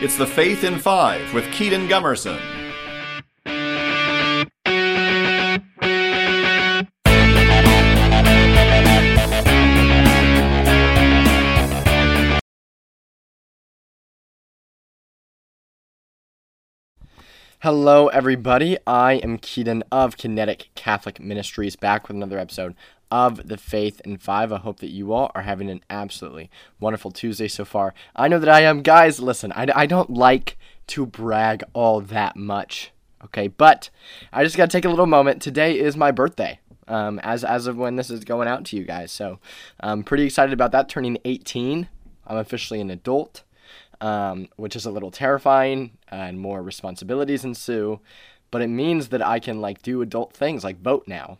It's the Faith in Five with Kedon Gumerson. Hello, everybody. I am Kedon of Kinetic Catholic Ministries, back with another episode of the Faith in Five. I hope that you all are having an absolutely wonderful Tuesday so far. I know that I am. Guys, listen, I, I don't like to brag all that much, okay? But I just got to take a little moment. Today is my birthday. Um, as as of when this is going out to you guys, so I'm pretty excited about that. Turning 18, I'm officially an adult um, which is a little terrifying and more responsibilities ensue. But it means that I can like do adult things like vote now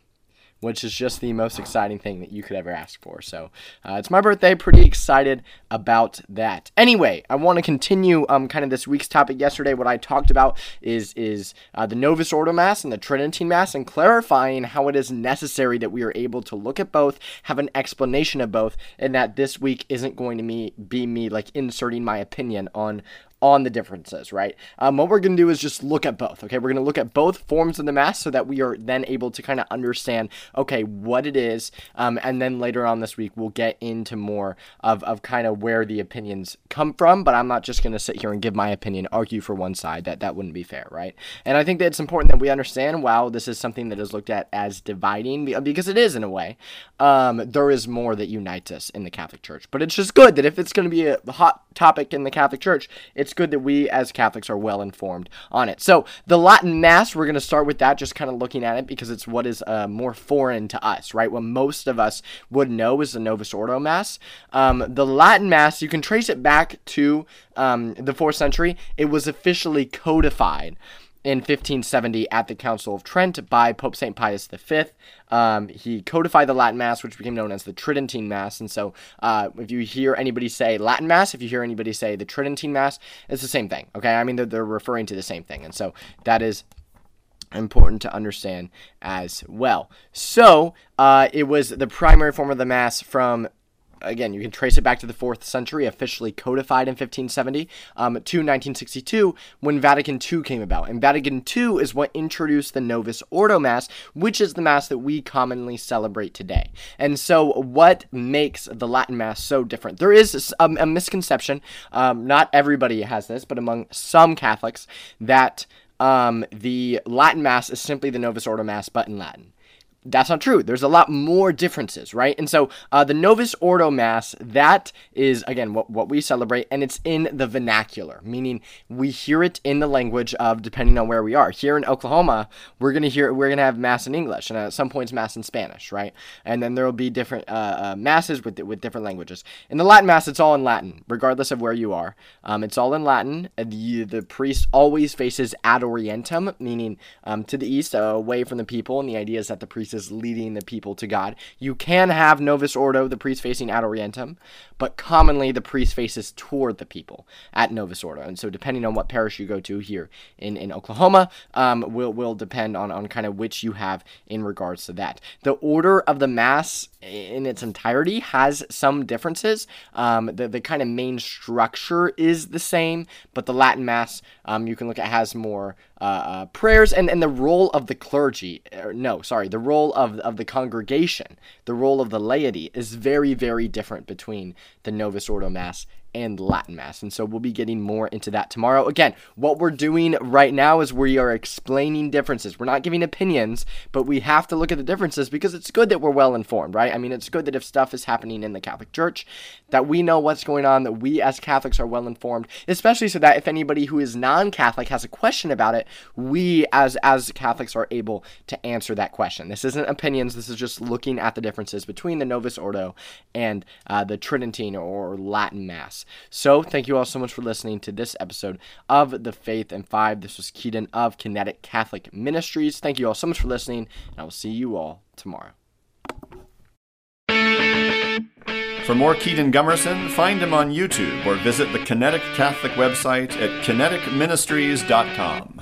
which is just the most exciting thing that you could ever ask for. So uh, it's my birthday. Pretty excited about that. Anyway, I want to continue um, kind of this week's topic. Yesterday, what I talked about is is uh, the Novus Ordo Mass and the Tridentine Mass, and clarifying how it is necessary that we are able to look at both, have an explanation of both, and that this week isn't going to me be me like inserting my opinion on on the differences, right? Um, what we're going to do is just look at both, okay? We're going to look at both forms of the Mass so that we are then able to kind of understand, okay, what it is. Um, and then later on this week, we'll get into more of, of kind of where the opinions come from. But I'm not just going to sit here and give my opinion, argue for one side. That, that wouldn't be fair, right? And I think that it's important that we understand, wow, this is something that is looked at as dividing, because it is in a way. Um, there is more that unites us in the Catholic Church. But it's just good that if it's going to be a hot topic in the Catholic Church, it's good that we as Catholics are well informed on it. So, the Latin Mass, we're going to start with that, just kind of looking at it because it's what is uh, more foreign to us, right? What most of us would know is the Novus Ordo Mass. Um, the Latin Mass, you can trace it back to um, the fourth century. It was officially codified in 1570 at the Council of Trent by Pope St. Pius V. Um, he codified the Latin Mass, which became known as the Tridentine Mass. And so, uh, if you hear anybody say Latin Mass, if you hear anybody say the Tridentine Mass, it's the same thing. Okay, I mean they're, they're referring to the same thing, and so that is important to understand as well. So, uh, it was the primary form of the Mass from again, you can trace it back to the fourth century, officially codified in 1570, um, to 1962 when Vatican II came about. And Vatican II is what introduced the Novus Ordo Mass, which is the Mass that we commonly celebrate today. And so, what makes the Latin Mass so different? There is a, a misconception, um, not everybody has this, but among some Catholics, that um, the Latin Mass is simply the Novus Ordo Mass, but in Latin that's not true. There's a lot more differences, right? And so uh, the Novus Ordo Mass, that is, again, what, what we celebrate, and it's in the vernacular, meaning we hear it in the language of depending on where we are. Here in Oklahoma, we're going to hear, we're going to have Mass in English, and at some points, Mass in Spanish, right? And then there will be different uh, uh, Masses with, with different languages. In the Latin Mass, it's all in Latin, regardless of where you are. Um, it's all in Latin. The, the priest always faces ad orientem, meaning um, to the east, away from the people, and the idea is that the priest is leading the people to God. You can have Novus Ordo, the priest facing ad orientem, but commonly the priest faces toward the people at Novus Ordo. And so, depending on what parish you go to here in, in Oklahoma, um, will, will depend on, on kind of which you have in regards to that. The order of the Mass in its entirety has some differences. Um, the, the kind of main structure is the same, but the Latin Mass, um, you can look at, has more uh, uh, prayers and, and the role of the clergy. Er, no, sorry, the role of, of the congregation, the role of the laity is very, very different between the Novus Ordo Mass and Latin Mass. And so we'll be getting more into that tomorrow. Again, what we're doing right now is we are explaining differences. We're not giving opinions, but we have to look at the differences because it's good that we're well informed, right? I mean, it's good that if stuff is happening in the Catholic Church, that we know what's going on, that we as Catholics are well informed, especially so that if anybody who is non-Catholic has a question about it, we as as Catholics are able to answer that question. This isn't opinions. This is just looking at the differences between the Novus Ordo and uh, the Tridentine or Latin Mass. So, thank you all so much for listening to this episode of The Faith in Five. This was Kedon of Kinetic Catholic Ministries. Thank you all so much for listening, and I will see you all tomorrow. For more Kedon Gumerson, find him on YouTube or visit the Kinetic Catholic website at kineticministries.com.